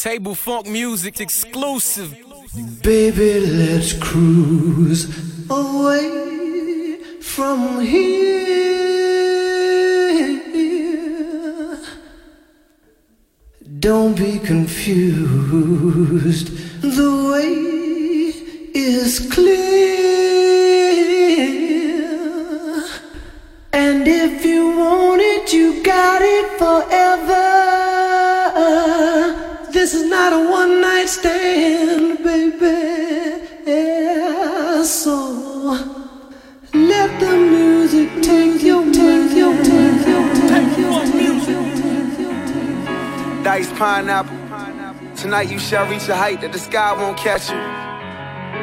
Table Funk Music exclusive. Baby, let's cruise away from here. Don't be confused. The way is clear. And if you want it, you got it forever. Not a one night stand, baby. Yeah, so let the music take your, take your, take your, take your, take your. Dice pineapple. Tonight you shall reach a height that the sky won't catch you.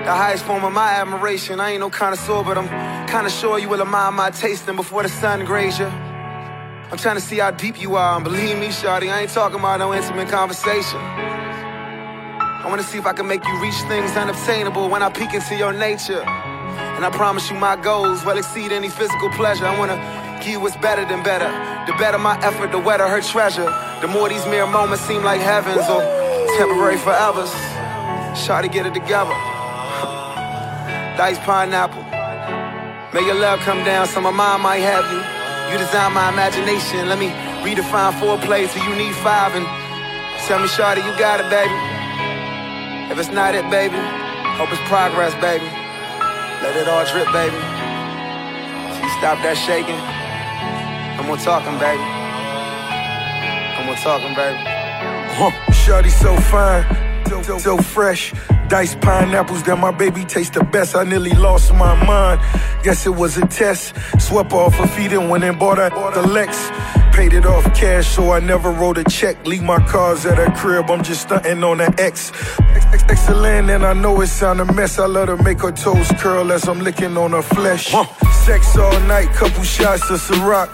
The highest form of my admiration. I ain't no connoisseur, but I'm kinda sure you will admire my tasting before the sun graze you. I'm trying to see how deep you are, and believe me, Shawty, I ain't talking about no intimate conversation. I wanna see if I can make you reach things unobtainable when I peek into your nature. And I promise you my goals will exceed any physical pleasure. I wanna give you what's better than better. The better my effort, the wetter her treasure. The more these mere moments seem like heavens or temporary forevers. Shawty, get it together. Dice pineapple. May your love come down so my mind might have you. You design my imagination. Let me redefine foreplay till you need five and tell me, Shawty, you got it, baby. If it's not it, baby, hope it's progress, baby. Let it all drip, baby. You stop that shaking. I'm gonna talking, baby. I'm gonna talking, baby. Huh. Shawty so fine, so, so, so fresh. Diced pineapples that my baby taste the best. I nearly lost my mind. Guess it was a test. Swept off her feet and went and bought her the Lex. Paid it off cash, so I never wrote a check. Leave my cars at her crib, I'm just stunting on the X. Ex- ex- Excellent, and I know it sound a mess. I let her make her toes curl as I'm licking on her flesh. Sex all night, couple shots of Ciroc.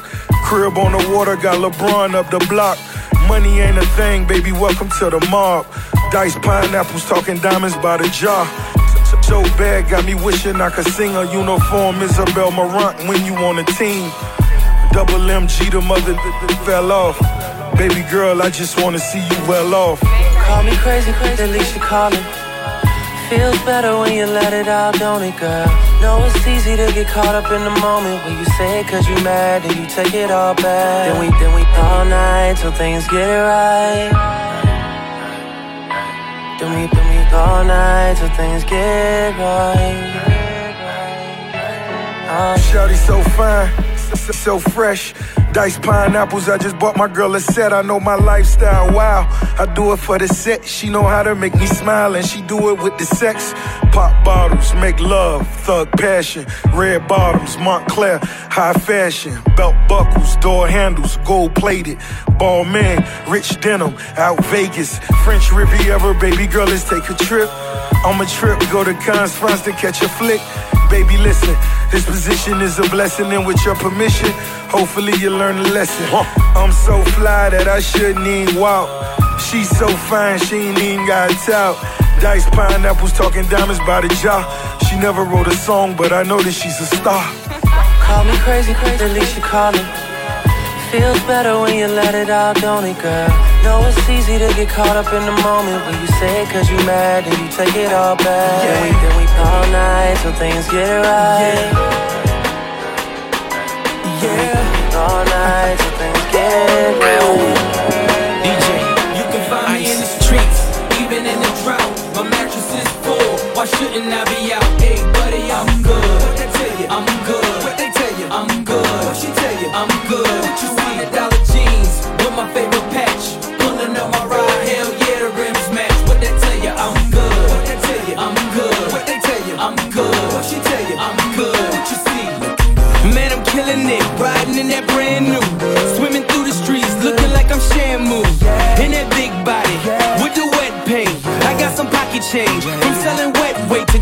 Crib on the water, got LeBron up the block. Money ain't a thing, baby, welcome to the mob. Diced pineapples, talking diamonds by the jar. So bad, got me wishing I could sing a uniform Isabel Marant when you on a team. Double MG, the mother fell off. Baby girl, I just wanna see you well off. Call me crazy, crazy, at least you're calling. Feels better when you let it out, don't it, girl? Know it's easy to get caught up in the moment when you say it cause you mad and you take it all back. Then we, then we all night till things get it right. Then we, then we all night till things get right. Oh, so fine, so, so fresh. Diced pineapples, I just bought my girl a set. I know my lifestyle, wow. I do it for the set. She know how to make me smile, and she do it with the sex. Pop bottles, make love, thug passion. Red bottoms, Moncler, high fashion. Belt buckles, door handles, gold plated. Ball man, rich denim, out Vegas. French Riviera, baby girl, let's take a trip. On a trip, go to Cannes, France to catch a flick. Baby, listen, this position is a blessing, and with your permission, hopefully you learn a lesson. I'm so fly that I shouldn't even walk. She's so fine, she ain't even got tout. Diced pineapples, talking diamonds by the jar. She never wrote a song, but I know that she's a star. Call me crazy, crazy, at least you're calling. Feels better when you let it out, don't it, girl? No, it's easy to get caught up in the moment when you say it cause you mad and you take it all back. Then we, then we all night till things get right. Yeah. All night till things get right. DJ, you can find me in the streets, even in the drought. My mattress is full. Why shouldn't I be out?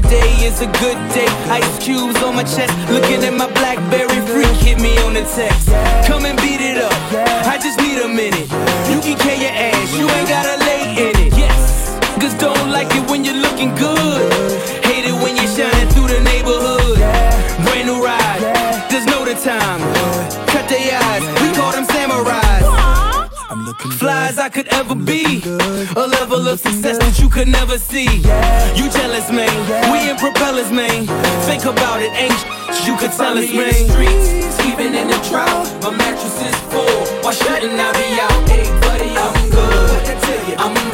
Today is a good day. Ice cubes on my chest, looking at my Blackberry freak. Hit me on the text. Come and beat it up. I just need a minute. You can carry your ass, you ain't gotta lay in it. Yes, cause don't like it when you're looking good. Time. Cut their eyes, we call them samurais. Flies I could ever be. A level of success that you could never see. You jealous, man. We in propellers, man. Think about it, ain't you could tell us, man. streets, even in the drought, my mattress is full. Why shouldn't I be out? Hey, buddy, I'm good. What they tell you? I'm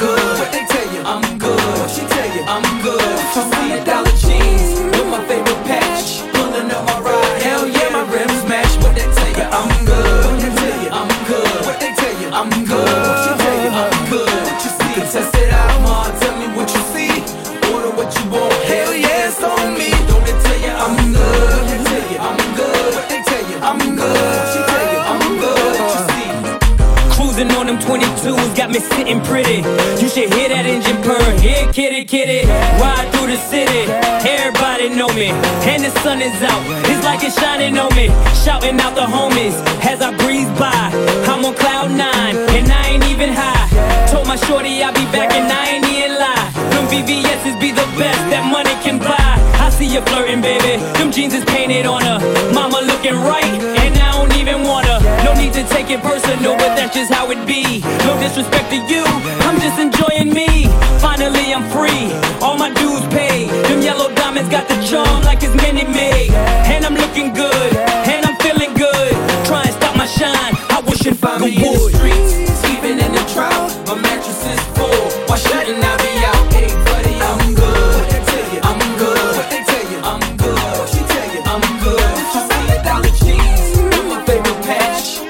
Me. And the sun is out. It's like it's shining on me. Shouting out the homies as I breeze by. I'm on cloud nine and I ain't even high. Told my shorty I'll be back and I ain't even lie. Them VVS's be the best that money can buy. I see you flirting, baby. Them jeans is painted on her. Mama looking right, and I don't even want her. No need to take it personal, but that's just how it be. No disrespect to you, I'm just enjoying me. Finally, I'm free. All my dues paid. Yellow diamonds got the charm like it's mini made. And I'm looking good, and I'm feeling good. Try and stop my shine. I wish it find me in the streets, even in the drought. My mattress is full. Why shouldn't I be out? Hey, buddy, I'm good. I'm good. What they tell you? I'm good. What she tell you? I'm good. Dollar with my favorite patch.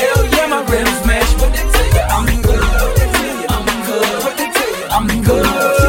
Hell yeah, my rims match. What they tell you? I'm good. What they tell you? I'm good. What they tell you? I'm good.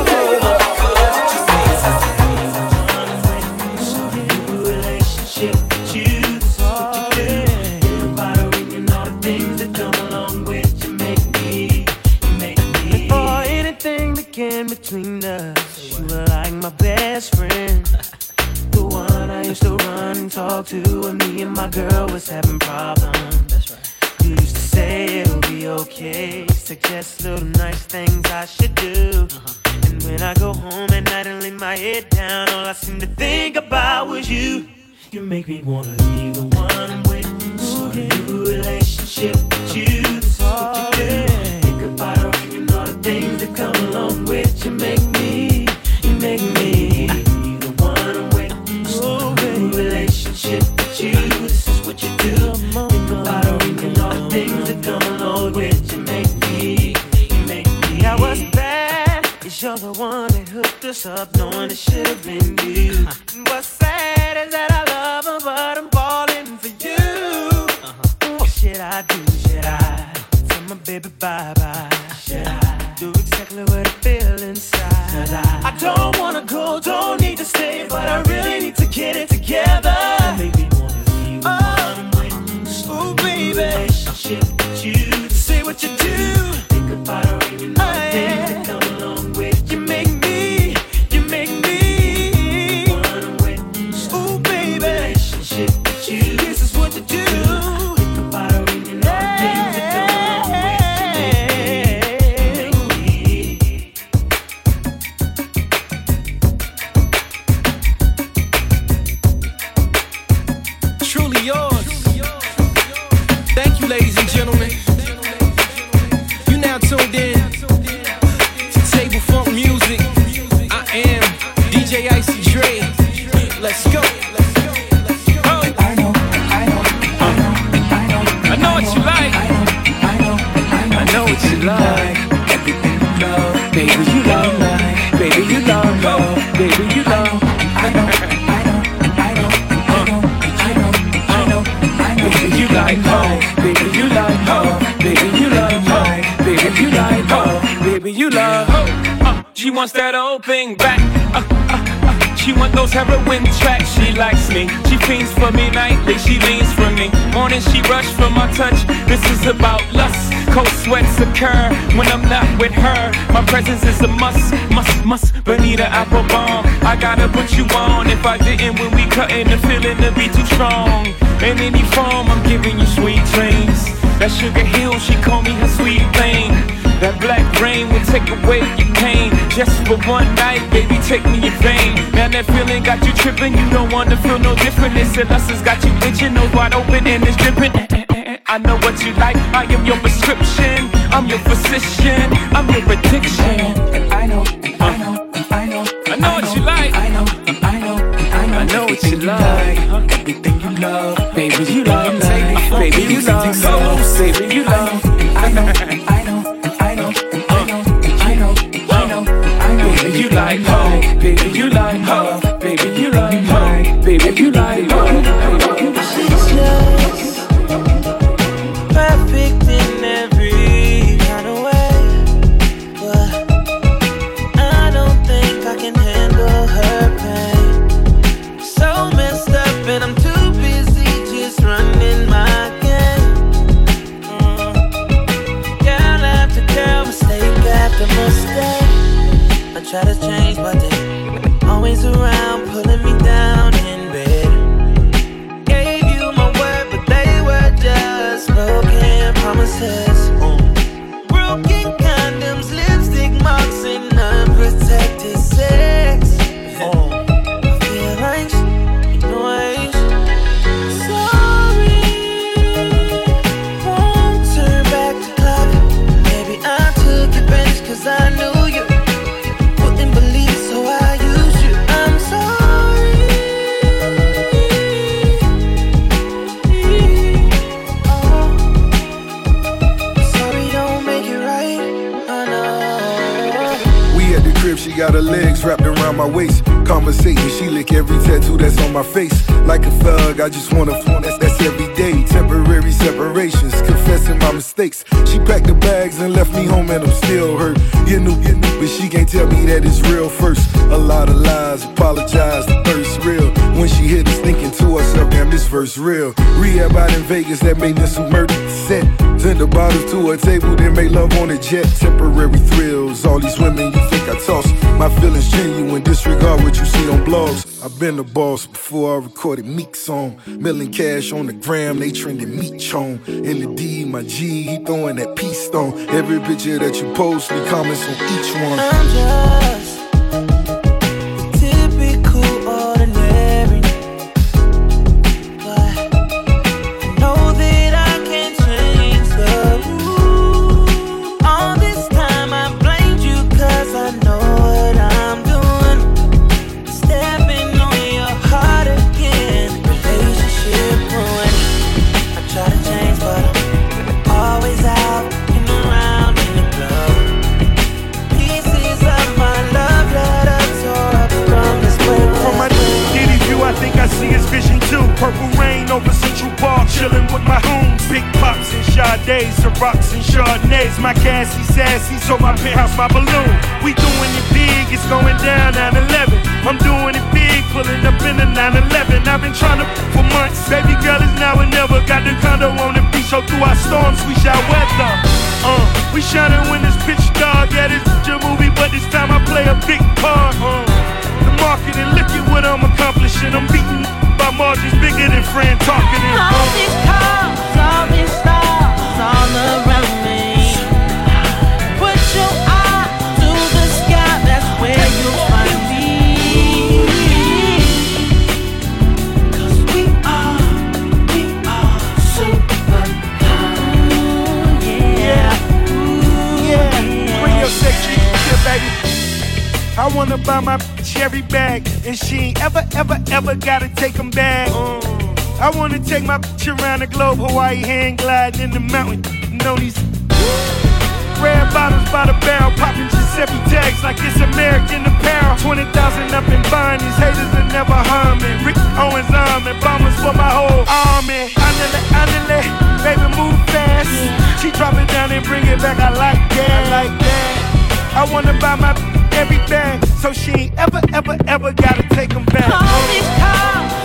With her. My presence is a must, must, must. Bonita Applebum. I gotta put you on. If I didn't, when we cutting, the feeling to be too strong. In any form, I'm giving you sweet dreams. That sugar hill, she call me her sweet thing. That black rain will take away your pain. Just for one night, baby, take me in vain. Now that feeling got you tripping, you don't wanna feel no different. This and us has got you itching, nose wide open and it's dripping. I know what you like. I am your prescription. I'm your physician. I'm your addiction. And I know, and I know, and I know. I know what you like. I know, and I know, and I know. I know what you like. Everything you love, Baby, you love. Baby, you love. Baby, you love. I know, and I know, and I know, and I know, and I know, and I know, and I know. Baby, you like ho. Baby, you like ho. Baby, you like ho. Baby, you like Vegas, that made this murder set. The bottles to a table, then make love on a jet. Temporary thrills, all these women you think I toss. My feelings genuine, disregard what you see on blogs. I've been the boss before I recorded Meek song. Milling cash on the gram, they trending meat chone. In the D, my G, he throwing that peace stone. Every picture that you post, me comments on each one. I'm just buy my cherry bag, and she ain't ever, ever, ever gotta take them back. I wanna take my bitch around the globe, Hawaii hand gliding in the mountain. You know these red bottles by the barrel, popping Giuseppe tags like it's American apparel. 20,000 up and buying, these haters will never harm me. Rick Owens arm and bombers for my whole army. Andale, andale, baby move fast. She drop it down and bring it back, I like that. I like that. I wanna buy my everything, so she ain't ever, ever, ever gotta take them back. All these cars,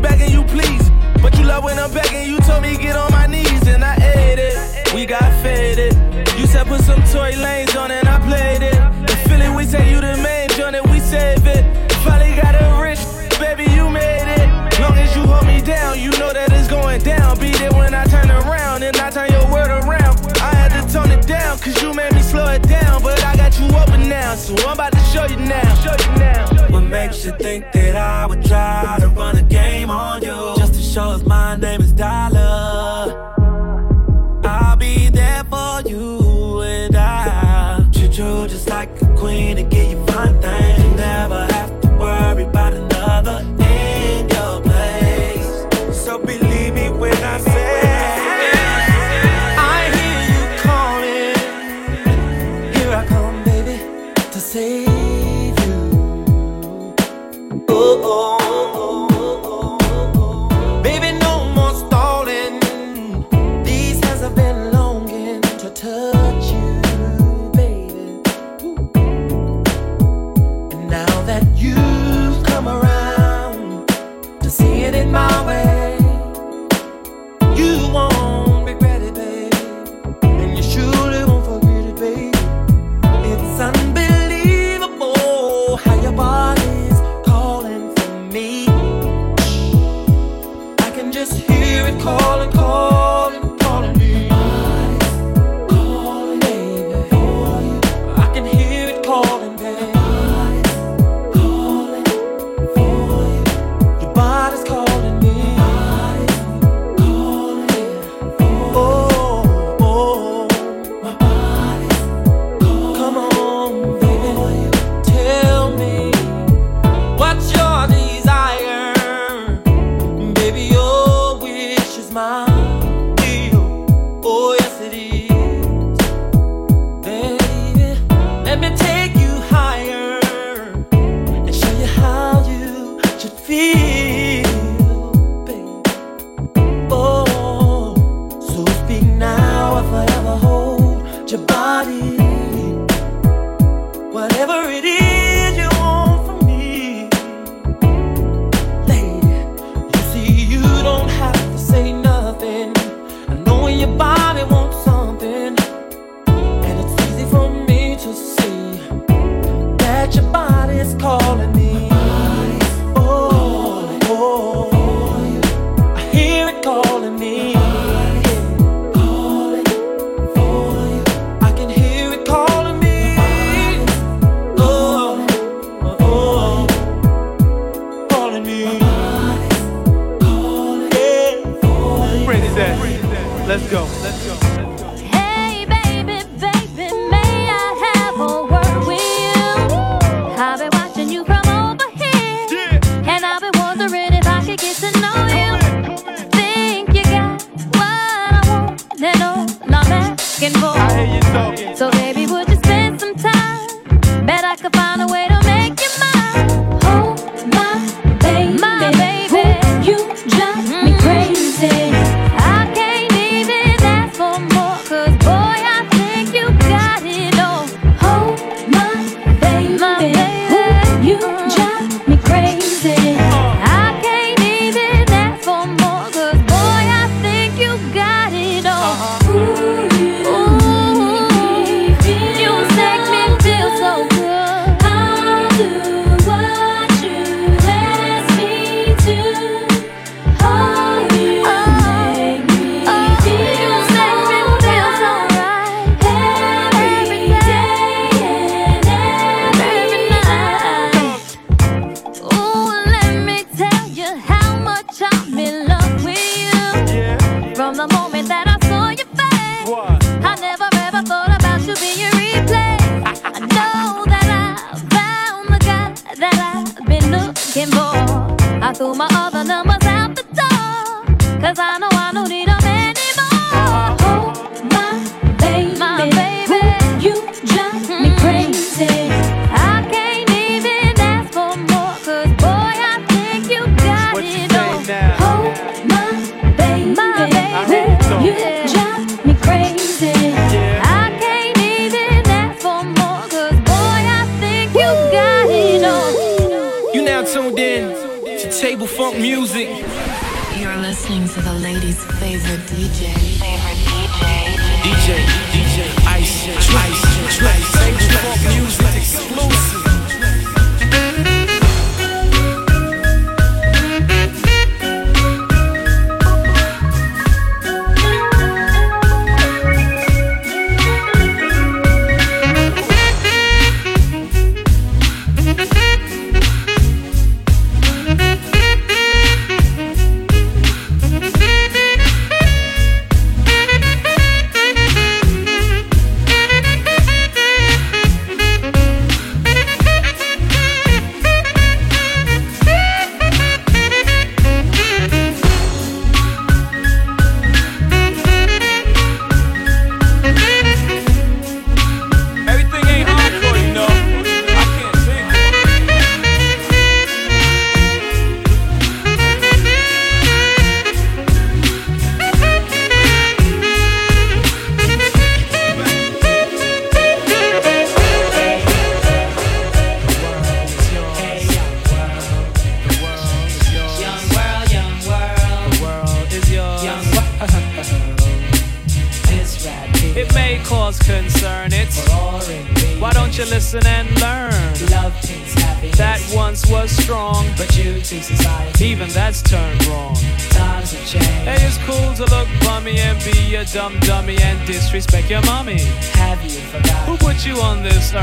begging you please. But you love when I'm begging. You told me get on my knees and I ate it. We got faded. You said put some toy lanes on and I played it. The Philly we say you the main joint and we save it. Finally got a rich, baby, you made it. Long as you hold me down, you know that it's going down. Be there when I turn around and I turn your word around. I had to tone it down, cause you made me slow it down. But I got you open now, so I'm about to show you now. Show you now what makes you think that I would try to run a game on you? Just to show us my name is Dollar. I'll be there for you and I treat you just like a queen and give you fun things. Bobby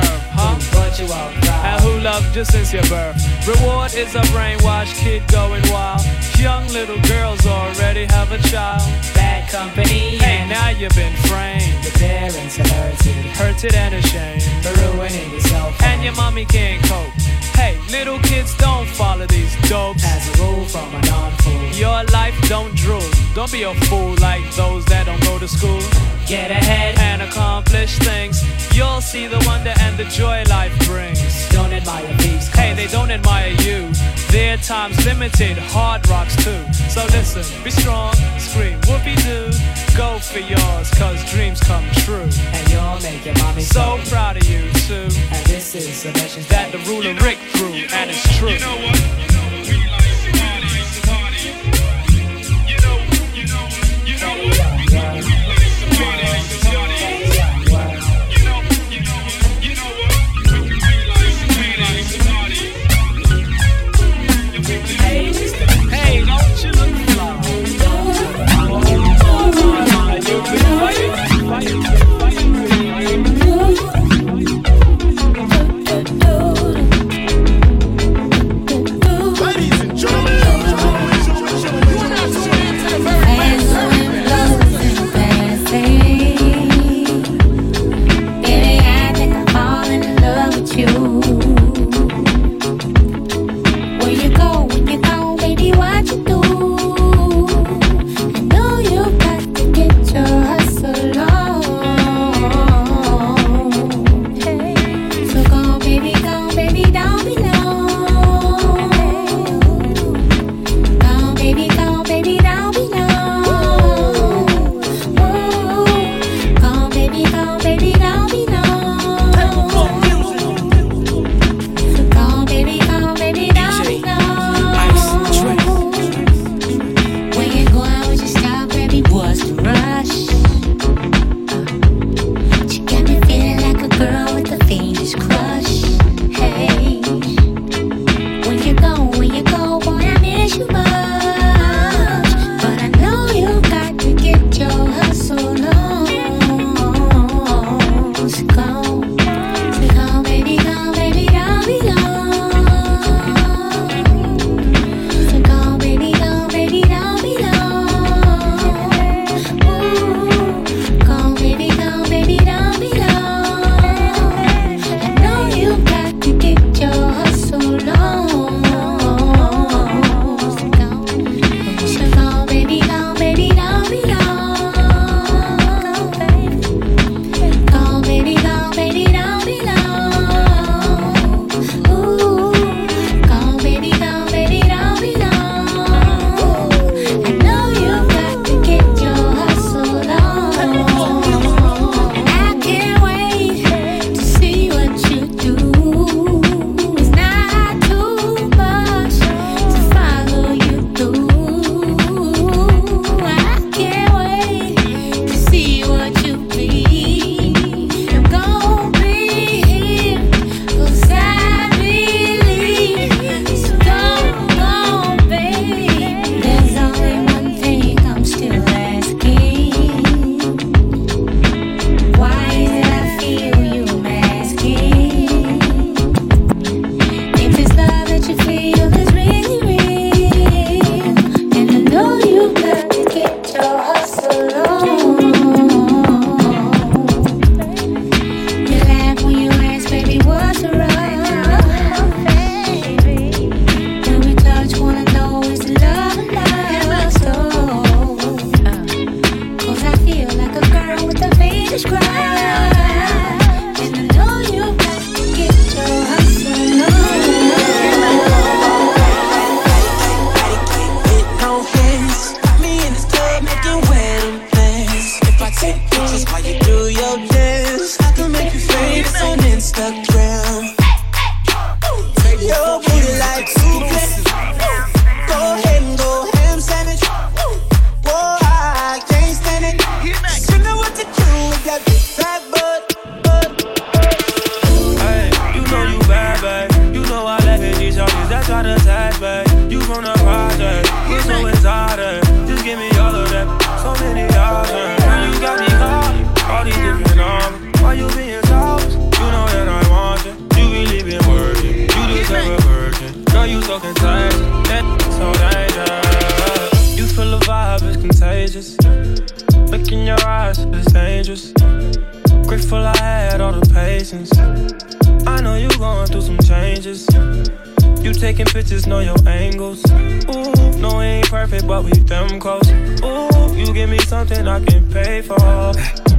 deserve, huh? But you are. And who loved you since your birth? Reward is a brainwashed kid going wild. Young little girls already have a child. Bad company. Hey, now you've been framed. The parents are hurted. Hurted and ashamed. For ruining yourself. And your mommy can't cope. Hey, little kids don't follow these dopes. As a rule, from a non fool. Your life don't drool. Don't be a fool like those that don't go to school. Get ahead and accomplish things. You'll see the wonder and the joy life brings. Don't admire these. Hey, they don't admire you. Their time's limited, hard rocks too. So listen, be strong, scream whoopee doo. Go for yours, cause dreams come true. And you're making mommy so proud of you, too. And this is the message that the ruler you know, Rick threw, you know and it's true. You know what?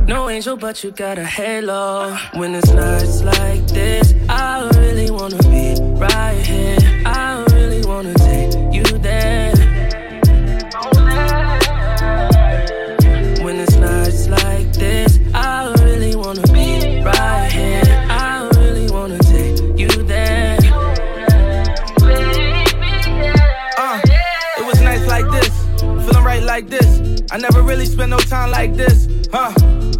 No angel, but you got a halo. When it's nights like this, I really wanna be right here. I really wanna take you there. When it's nights like this, I really wanna be right here. I really wanna take you there. Uh, it was nice like this, feeling right like this. I never really spent no time like this, huh?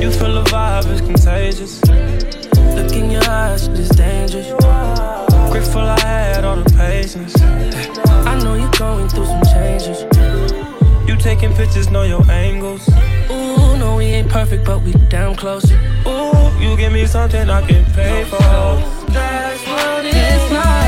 You feel the vibe is contagious. Look in your eyes, it's dangerous. Grateful I had all the patience. I know you're going through some changes. You taking pictures, know your angles. Ooh, no, we ain't perfect, but we damn close. Ooh, you give me something I can pay for. That's what it's like.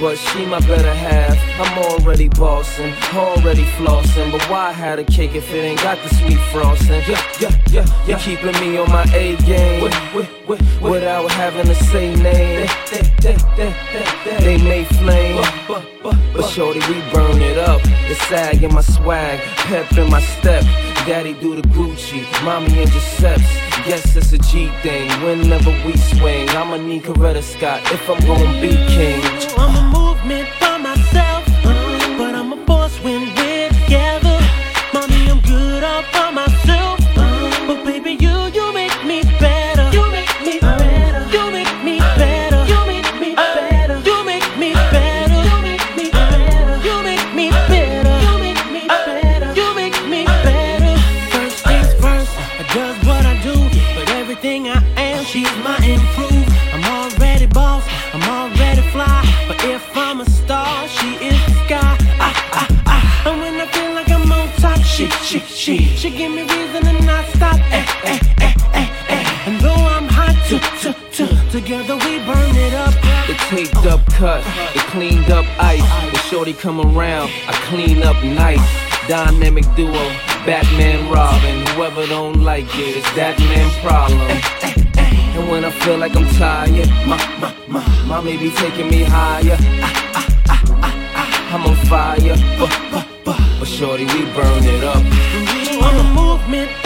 But she my better half. I'm already bossing, already flossing. But why had a cake if it ain't got the sweet frosting? Yeah, yeah, yeah, you're keeping me on my A game. Wi- wi- wi- Without having to say name. They, they, they, they, they may flame. But shorty, we burn it up. The sag in my swag, pep in my step. Daddy do the Gucci, mommy in Giuseppe's. Yes, it's a G thing. Whenever we swing, I'ma need Coretta Scott if I'm gonna be king me. She, she, she, give me reason to not stop. Eh, eh, eh, eh, eh. And though I'm hot, t, t, t, together we burn it up. The taped up cut, the cleaned up ice. The shorty come around, I clean up nice. Dynamic duo, Batman Robin. Whoever don't like it, it's that man problem. And when I feel like I'm tired, my, my, my, my may be taking me higher. Ah, ah, ah, I'm on fire, but, but, but, shorty, we burn it up. I'm a movement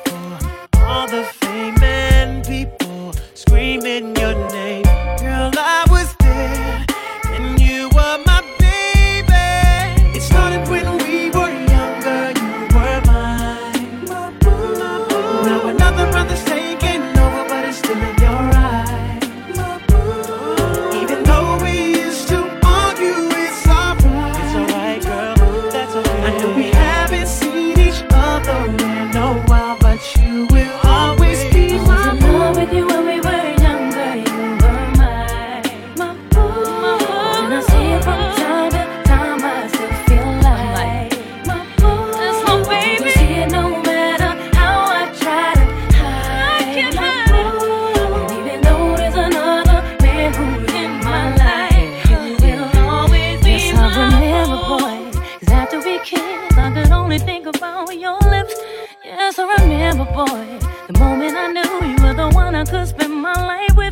remember, boy. The moment I knew you were the one I could spend my life with,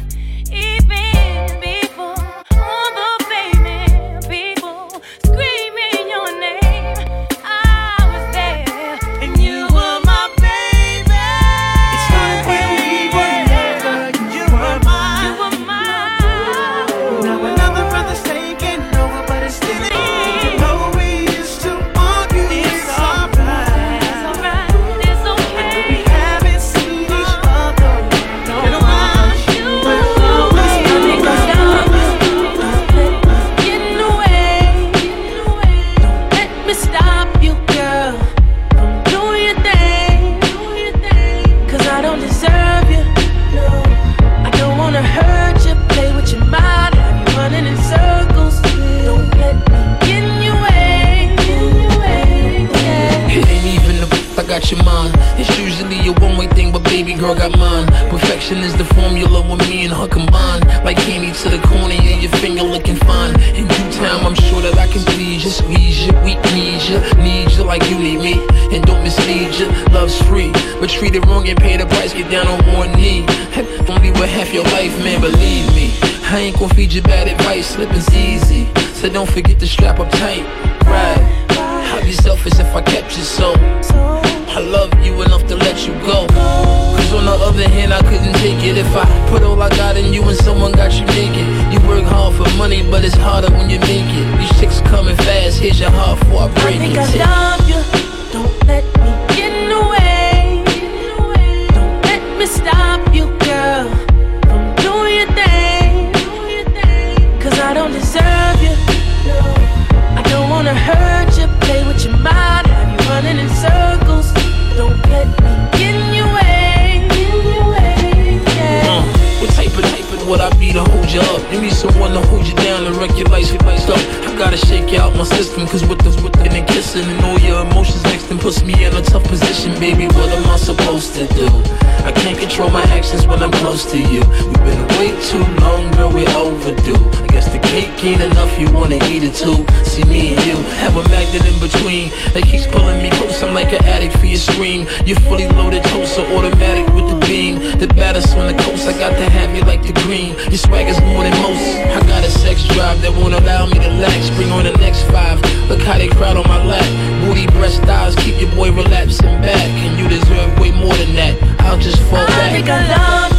believe me. I ain't gon' feed you bad advice, slipping's easy. So don't forget to strap up tight, right? I'd be selfish if I kept you so. I love you enough to let you go. Cause on the other hand, I couldn't take it if I put all I got in you and someone got you naked. You work hard for money, but it's harder when you make it. These chicks coming fast, here's your heart before I I break think it. I love you. Don't let Wanna hurt you, play with your mind, have you running in circles. Don't let me get in your way. Get in your way, yeah. Uh, what type of type of would I be to hold you up? You need someone to hold you down and wreck your life, your life up. I gotta shake you out my system, cause with this, with and kissing and all your emotions next and puts me in a tough position, baby. What am I supposed to do? I can't control my actions when I'm close to you. We've been way too long, girl, we're overdue. I guess the cake ain't enough, you wanna eat it too. See me and you have a magnet in between that keeps pulling me close. I'm like an addict for your scream. You're fully loaded, toaster, automatic with the beam. The baddest on the coast, I got to have you like the green. Your swag is more than most. I got a sex drive that won't allow me to lax. Bring on the next five. Look how they crowd on my lap. Booty, breast, thighs, keep your boy relapsing back. And you deserve way more than that. I'll just fall I back.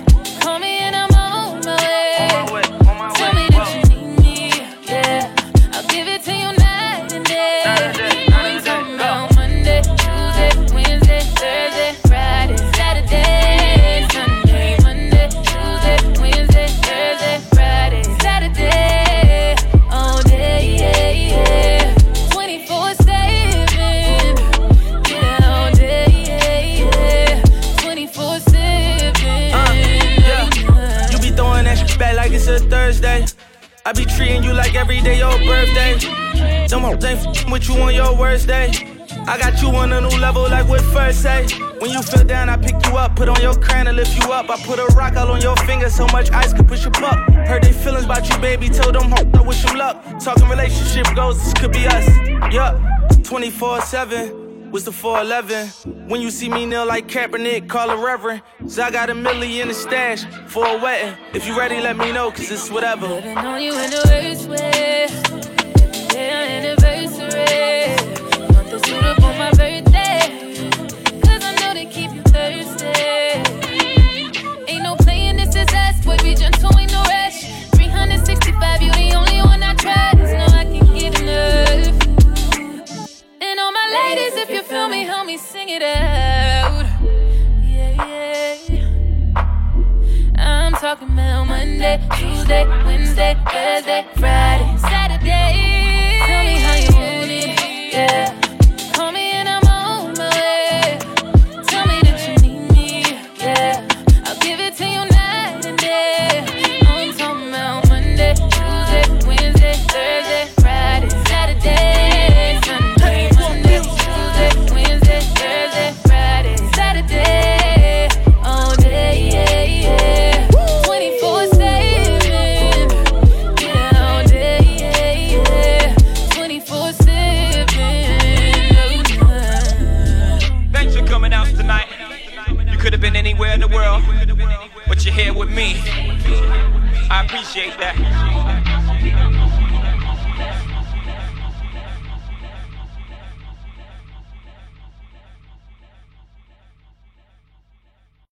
I be treating you like every day your birthday. Them hoes ain't f***ing with you on your worst day. I got you on a new level like what first say. When you feel down, I pick you up, put on your crown and lift you up. I put a rock all on your finger, so much ice could push you up. Heard they feelings about you, baby. Told them hoes I wish them luck. Talking relationship goals, this could be us. Yup, 24 7 was the 411. When you see me kneel like Kaepernick, call a reverend. So I got a million in the stash for a wedding. If you ready, let me know, cause it's whatever. Putting on you in the worst way. Yeah, anniversary.